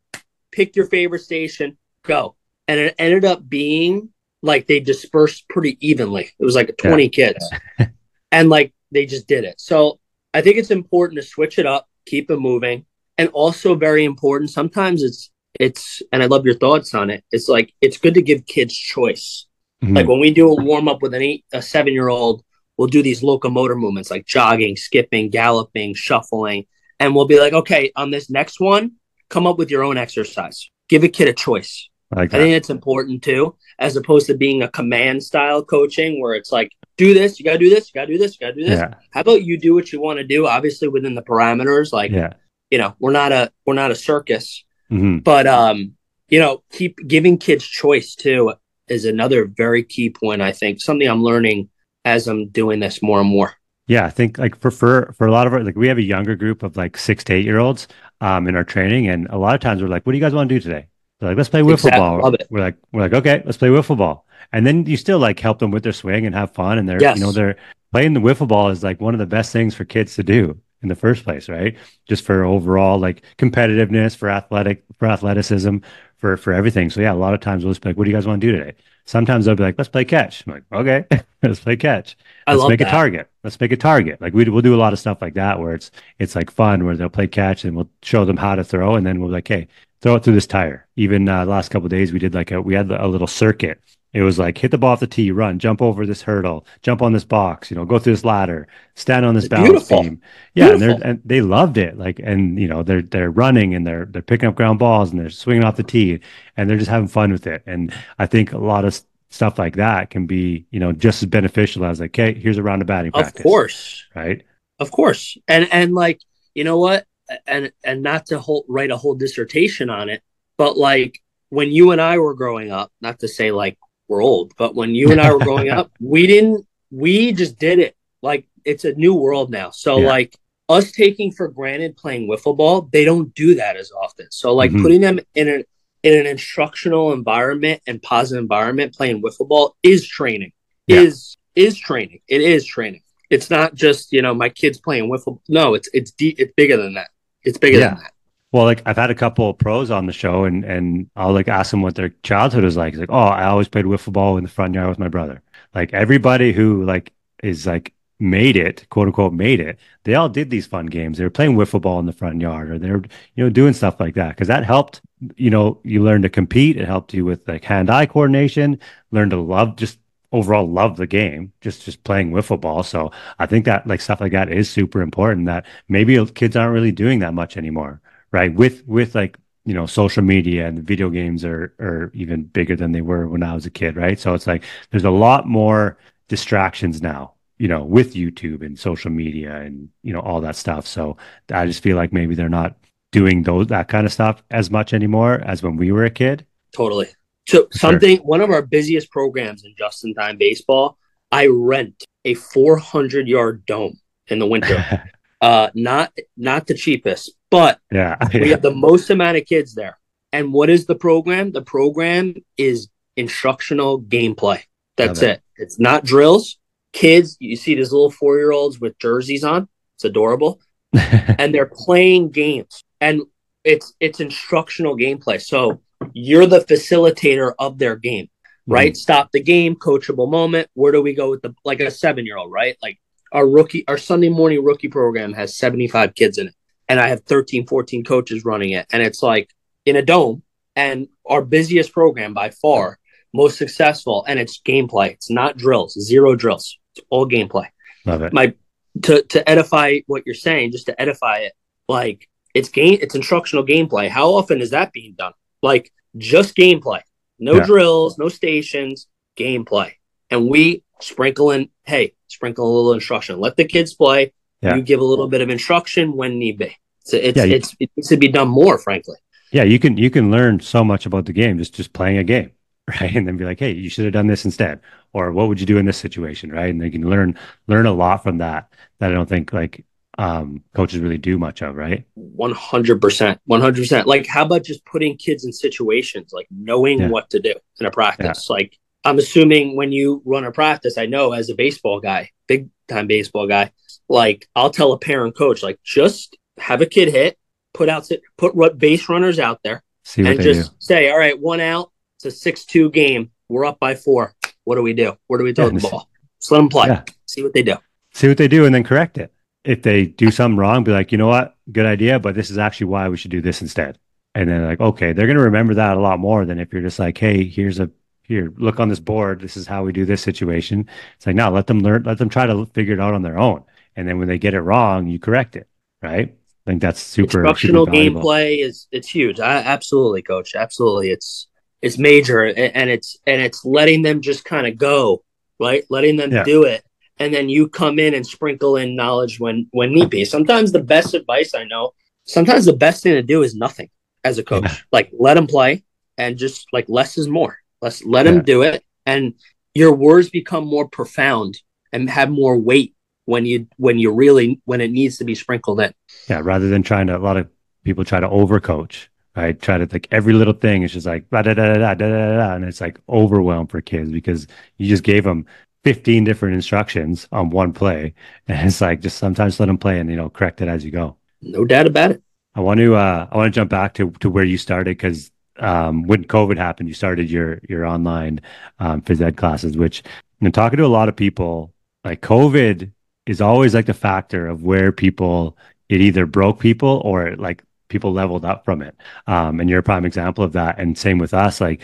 pick your favorite station, go. And it ended up being like they dispersed pretty evenly. It was like 20 yeah. kids. and like they just did it. So I think it's important to switch it up, keep it moving. And also very important, sometimes it's it's and I love your thoughts on it. It's like it's good to give kids choice. Mm-hmm. Like when we do a warm up with an eight a seven year old, we'll do these locomotor movements like jogging, skipping, galloping, shuffling. And we'll be like, okay, on this next one, come up with your own exercise. Give a kid a choice. I, I think it's important too, as opposed to being a command style coaching where it's like, do this, you gotta do this, you gotta do this, you gotta do this. Yeah. How about you do what you want to do, obviously within the parameters. Like, yeah. you know, we're not a we're not a circus, mm-hmm. but um, you know, keep giving kids choice too is another very key point. I think something I'm learning as I'm doing this more and more. Yeah, I think like for for for a lot of our like we have a younger group of like six to eight year olds um in our training, and a lot of times we're like, "What do you guys want to do today?" They're like, let's play wiffle exactly. ball. We're like, we're like, okay, let's play wiffle ball. And then you still like help them with their swing and have fun. And they're, yes. you know, they're playing the wiffle ball is like one of the best things for kids to do in the first place, right? Just for overall like competitiveness, for athletic, for athleticism, for for everything. So yeah, a lot of times we'll just be like, what do you guys want to do today? Sometimes they'll be like, let's play catch. I'm like, okay, let's play catch. Let's make that. a target. Let's make a target. Like we we'll do a lot of stuff like that where it's it's like fun where they'll play catch and we'll show them how to throw and then we'll be like, hey, throw it through this tire. Even uh, the last couple days, we did like a we had a little circuit. It was like hit the ball off the tee, run, jump over this hurdle, jump on this box, you know, go through this ladder, stand on this balance Beautiful. beam. Yeah, and, they're, and they loved it. Like, and you know, they're they're running and they're they're picking up ground balls and they're swinging off the tee, and they're just having fun with it. And I think a lot of stuff like that can be, you know, just as beneficial as like, okay, here's a round of batting practice. Of course, right? Of course, and and like you know what, and and not to hold, write a whole dissertation on it, but like when you and I were growing up, not to say like we're old, but when you and I were growing up, we didn't we just did it. Like it's a new world now. So yeah. like us taking for granted playing wiffle ball, they don't do that as often. So like mm-hmm. putting them in an in an instructional environment and positive environment playing wiffle ball is training. Yeah. Is is training. It is training. It's not just, you know, my kids playing wiffle. No, it's it's deep, it's bigger than that. It's bigger yeah. than that. Well, like I've had a couple of pros on the show, and and I'll like ask them what their childhood was like. It's like, oh, I always played wiffle ball in the front yard with my brother. Like everybody who like is like made it, quote unquote, made it, they all did these fun games. They were playing wiffle ball in the front yard, or they're you know doing stuff like that because that helped. You know, you learn to compete. It helped you with like hand-eye coordination. Learn to love just overall love the game. Just just playing wiffle ball. So I think that like stuff like that is super important. That maybe kids aren't really doing that much anymore, right? With with like you know social media and video games are are even bigger than they were when I was a kid, right? So it's like there's a lot more distractions now you know, with YouTube and social media and, you know, all that stuff. So I just feel like maybe they're not doing those, that kind of stuff as much anymore as when we were a kid. Totally. So something, sure. one of our busiest programs in just in time baseball, I rent a 400 yard dome in the winter. uh, not, not the cheapest, but yeah, we have the most amount of kids there. And what is the program? The program is instructional gameplay. That's it. it. It's not drills kids, you see these little four year olds with jerseys on. It's adorable. and they're playing games. And it's it's instructional gameplay. So you're the facilitator of their game, right? Mm-hmm. Stop the game, coachable moment. Where do we go with the like a seven year old, right? Like our rookie, our Sunday morning rookie program has 75 kids in it. And I have 13, 14 coaches running it. And it's like in a dome. And our busiest program by far, most successful, and it's gameplay. It's not drills, zero drills. It's all gameplay. Love it. My to to edify what you're saying, just to edify it, like it's game, it's instructional gameplay. How often is that being done? Like just gameplay, no yeah. drills, no stations, gameplay, and we sprinkle in. Hey, sprinkle a little instruction. Let the kids play. Yeah. You give a little bit of instruction when need be. So it's yeah, you, it's it needs to be done more, frankly. Yeah, you can you can learn so much about the game just just playing a game. right? And then be like, hey, you should have done this instead, or what would you do in this situation, right? And they can learn learn a lot from that that I don't think like um, coaches really do much of, right? One hundred percent, one hundred percent. Like, how about just putting kids in situations, like knowing yeah. what to do in a practice? Like, I'm assuming when you run a practice, I know as a baseball guy, big time baseball guy, like I'll tell a parent coach, like, just have a kid hit, put out, put what base runners out there, and just do. say, all right, one out, it's a six-two game. We're up by four. What do we do? Where do we throw yeah, the ball? Just let them play. Yeah. See what they do. See what they do, and then correct it. If they do something wrong, be like, you know what, good idea, but this is actually why we should do this instead. And then like, okay, they're going to remember that a lot more than if you're just like, hey, here's a here, look on this board. This is how we do this situation. It's like, no, let them learn, let them try to figure it out on their own. And then when they get it wrong, you correct it. Right. I think that's super. Instructional super gameplay is it's huge. I, absolutely, coach. Absolutely, it's is major and it's and it's letting them just kind of go right letting them yeah. do it and then you come in and sprinkle in knowledge when when need be sometimes the best advice i know sometimes the best thing to do is nothing as a coach yeah. like let them play and just like less is more let's let yeah. them do it and your words become more profound and have more weight when you when you really when it needs to be sprinkled in yeah rather than trying to a lot of people try to overcoach Right, try to like every little thing is just like da da da da da da da, and it's like overwhelmed for kids because you just gave them 15 different instructions on one play, and it's like just sometimes let them play and you know correct it as you go. No doubt about it. I want to uh, I want to jump back to to where you started because um, when COVID happened, you started your your online um, phys ed classes, which you know, talking to a lot of people, like COVID is always like the factor of where people it either broke people or like people leveled up from it. Um, and you're a prime example of that. And same with us. Like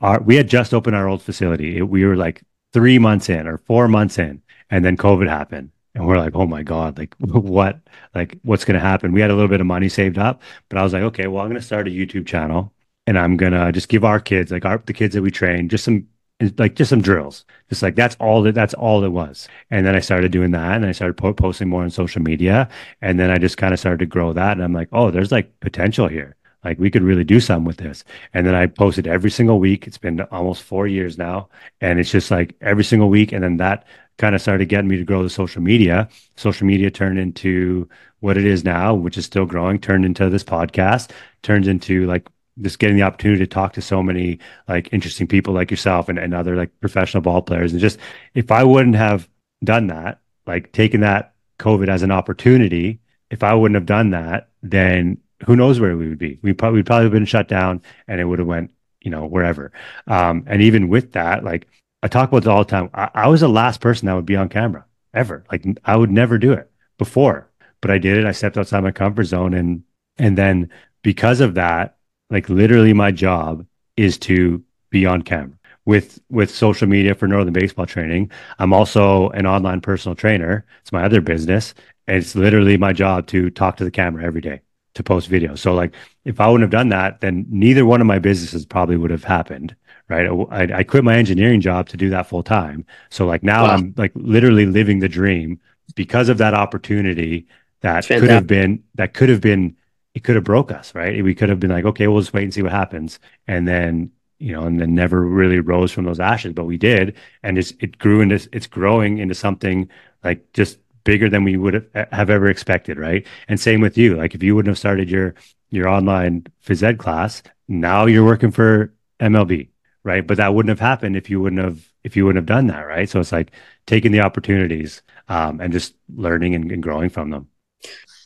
our, we had just opened our old facility. It, we were like three months in or four months in, and then COVID happened. And we're like, oh my God, like what, like what's going to happen? We had a little bit of money saved up, but I was like, okay, well, I'm going to start a YouTube channel and I'm going to just give our kids, like our, the kids that we train, just some like just some drills. Just like that's all that that's all it was. And then i started doing that and i started po- posting more on social media and then i just kind of started to grow that and i'm like oh there's like potential here. Like we could really do something with this. And then i posted every single week. It's been almost four years now and it's just like every single week and then that kind of started getting me to grow the social media. Social media turned into what it is now which is still growing turned into this podcast turns into like just getting the opportunity to talk to so many like interesting people like yourself and, and other like professional ball players and just if i wouldn't have done that like taken that covid as an opportunity if i wouldn't have done that then who knows where we would be we probably we'd probably been shut down and it would have went you know wherever um, and even with that like i talk about this all the time I, I was the last person that would be on camera ever. Like I would never do it before, but I did it. I stepped outside my comfort zone and and then because of that, like literally my job is to be on camera with with social media for Northern baseball training. I'm also an online personal trainer. It's my other business. And it's literally my job to talk to the camera every day to post videos. So like if I wouldn't have done that, then neither one of my businesses probably would have happened. Right. I, I quit my engineering job to do that full time. So like now wow. I'm like literally living the dream because of that opportunity that could have been that could have been it could have broke us, right? We could have been like, okay, we'll just wait and see what happens. And then, you know, and then never really rose from those ashes, but we did. And it's, it grew into, it's growing into something like just bigger than we would have ever expected, right? And same with you. Like if you wouldn't have started your, your online phys ed class, now you're working for MLB, right? But that wouldn't have happened if you wouldn't have, if you wouldn't have done that, right? So it's like taking the opportunities um, and just learning and, and growing from them.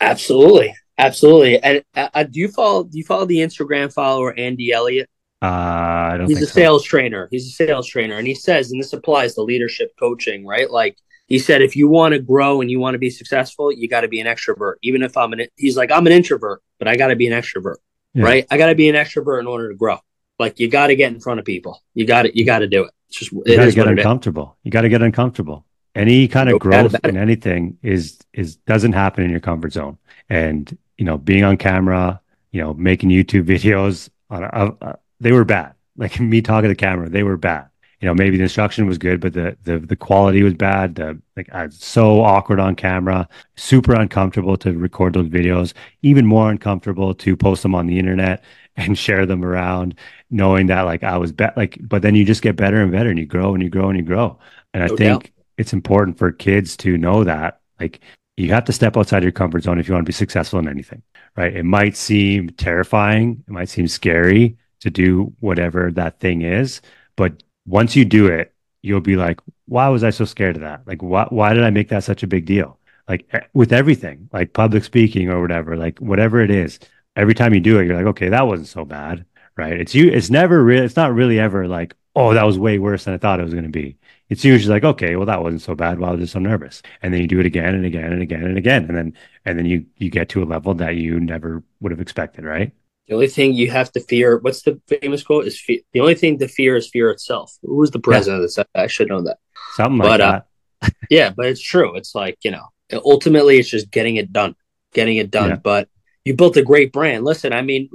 Absolutely. Absolutely. And uh, do you follow? Do you follow the Instagram follower Andy Elliott? Uh, I don't. He's a so. sales trainer. He's a sales trainer, and he says, and this applies to leadership coaching, right? Like he said, if you want to grow and you want to be successful, you got to be an extrovert. Even if I'm an, he's like, I'm an introvert, but I got to be an extrovert, yeah. right? I got to be an extrovert in order to grow. Like you got to get in front of people. You got to, you got to do it. It's just, you got to get uncomfortable. You got to get uncomfortable. Any kind of growth in anything is is doesn't happen in your comfort zone. And you know, being on camera, you know, making YouTube videos on, uh, uh, they were bad. Like me talking to the camera, they were bad. You know, maybe the instruction was good, but the the the quality was bad. The like I was so awkward on camera, super uncomfortable to record those videos, even more uncomfortable to post them on the internet and share them around, knowing that like I was bet like, but then you just get better and better and you grow and you grow and you grow. And I no think doubt. it's important for kids to know that like you have to step outside your comfort zone if you want to be successful in anything, right? It might seem terrifying, it might seem scary to do whatever that thing is, but once you do it, you'll be like, why was I so scared of that? Like, why, why did I make that such a big deal? Like with everything, like public speaking or whatever, like whatever it is, every time you do it, you're like, okay, that wasn't so bad, right? It's you, it's never real, it's not really ever like, oh, that was way worse than I thought it was going to be it's usually like, okay, well, that wasn't so bad. Well, I was just so nervous. And then you do it again and again and again and again. And then, and then you, you get to a level that you never would have expected, right? The only thing you have to fear, what's the famous quote? Is fear, the only thing to fear is fear itself. Who was the president yeah. of this? I should know that. Something like but, uh, that. Uh, yeah, but it's true. It's like, you know, ultimately it's just getting it done, getting it done. Yeah. But you built a great brand. Listen, I mean,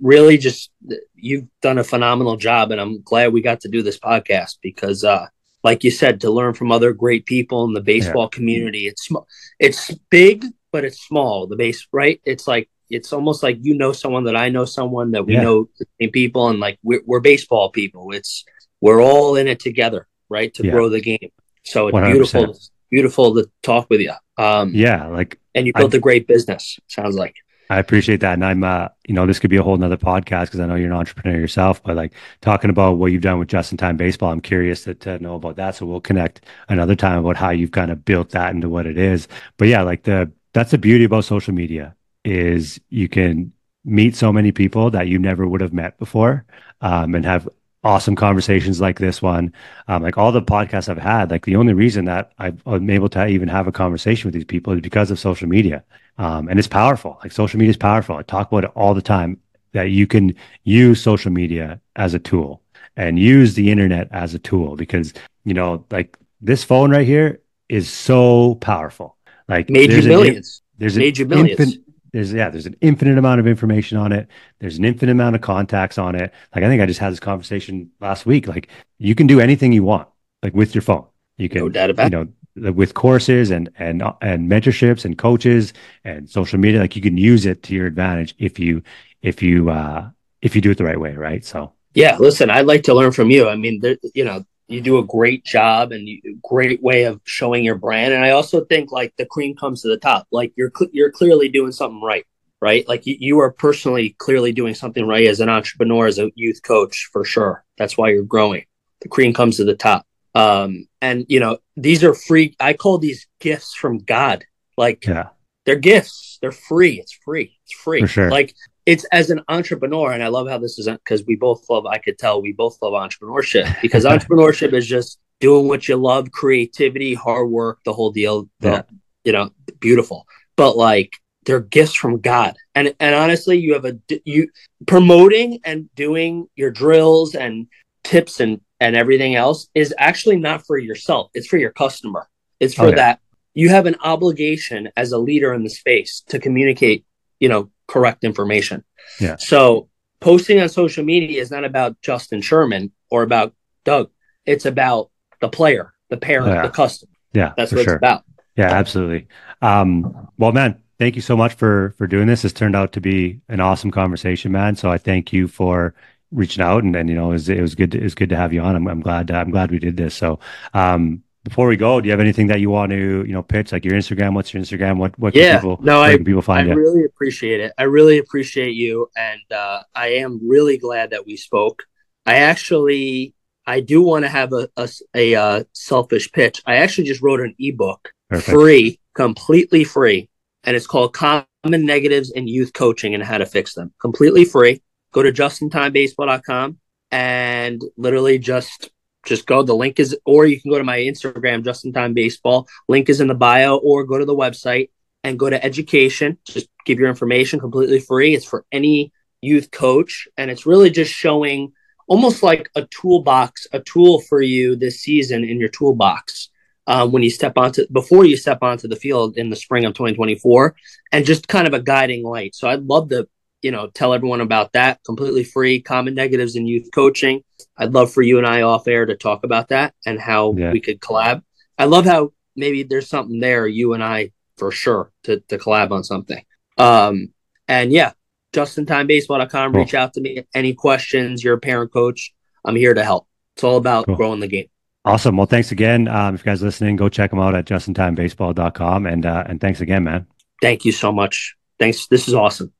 really just you've done a phenomenal job. And I'm glad we got to do this podcast because, uh, like you said, to learn from other great people in the baseball yeah. community. It's small, it's big, but it's small. The base, right? It's like it's almost like you know someone that I know someone that we yeah. know the same people, and like we're, we're baseball people. It's we're all in it together, right, to yeah. grow the game. So it's 100%. beautiful, beautiful to talk with you. Um, yeah, like and you built a great business. Sounds like. I appreciate that. And I'm, uh, you know, this could be a whole nother podcast because I know you're an entrepreneur yourself, but like talking about what you've done with just in time baseball, I'm curious to, to know about that. So we'll connect another time about how you've kind of built that into what it is. But yeah, like the, that's the beauty about social media is you can meet so many people that you never would have met before um, and have awesome conversations like this one. Um, like all the podcasts I've had, like the only reason that I've, I'm able to even have a conversation with these people is because of social media. Um, and it's powerful. Like social media is powerful. I talk about it all the time that you can use social media as a tool and use the internet as a tool because, you know, like this phone right here is so powerful. Like made you millions. An, there's you millions. Infin- there's yeah, there's an infinite amount of information on it. There's an infinite amount of contacts on it. Like I think I just had this conversation last week. Like you can do anything you want, like with your phone. You can, no doubt about you know, with courses and and and mentorships and coaches and social media. Like you can use it to your advantage if you if you uh if you do it the right way, right? So yeah, listen, I'd like to learn from you. I mean, there, you know, you do a great job and you, great way of showing your brand. And I also think like the cream comes to the top. Like you're cl- you're clearly doing something right, right? Like you, you are personally clearly doing something right as an entrepreneur, as a youth coach for sure. That's why you're growing. The cream comes to the top. Um, and you know these are free. I call these gifts from God. Like yeah. they're gifts. They're free. It's free. It's free. Sure. Like it's as an entrepreneur, and I love how this is because we both love. I could tell we both love entrepreneurship because entrepreneurship is just doing what you love, creativity, hard work, the whole deal. That yeah. you know, beautiful. But like they're gifts from God. And and honestly, you have a you promoting and doing your drills and tips and and everything else is actually not for yourself. It's for your customer. It's for oh, that you have an obligation as a leader in the space to communicate, you know, correct information. Yeah. So posting on social media is not about Justin Sherman or about Doug. It's about the player, the parent, yeah. the customer. Yeah. That's what sure. it's about. Yeah, absolutely. Um, well, man, thank you so much for for doing this. This turned out to be an awesome conversation, man. So I thank you for reaching out and, and you know, it was, it was good. To, it was good to have you on. I'm, I'm glad, I'm glad we did this. So, um, before we go, do you have anything that you want to, you know, pitch like your Instagram? What's your Instagram? What, what yeah, people, no, I, people find I you? really appreciate it. I really appreciate you. And, uh, I am really glad that we spoke. I actually, I do want to have a, a, a uh, selfish pitch. I actually just wrote an ebook Perfect. free, completely free. And it's called Common Negatives in Youth Coaching and How to Fix Them. Completely free. Go to justintimebaseball.com and literally just just go. The link is, or you can go to my Instagram, Just in Time Baseball. Link is in the bio, or go to the website and go to education. Just give your information completely free. It's for any youth coach, and it's really just showing almost like a toolbox, a tool for you this season in your toolbox. Um, when you step onto before you step onto the field in the spring of 2024 and just kind of a guiding light so i'd love to you know, tell everyone about that completely free. Common negatives in youth coaching. I'd love for you and I off air to talk about that and how yeah. we could collab. I love how maybe there's something there, you and I for sure to, to collab on something. Um, and yeah, justintimebaseball.com. Cool. Reach out to me. Any questions? You're a parent coach. I'm here to help. It's all about cool. growing the game. Awesome. Well, thanks again. Um, if you guys listening, go check them out at justintimebaseball.com. And, uh, and thanks again, man. Thank you so much. Thanks. This is awesome.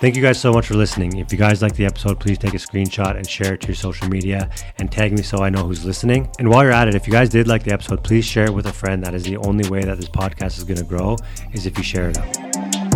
Thank you guys so much for listening. If you guys like the episode, please take a screenshot and share it to your social media and tag me so I know who's listening. And while you're at it, if you guys did like the episode, please share it with a friend. That is the only way that this podcast is going to grow is if you share it out.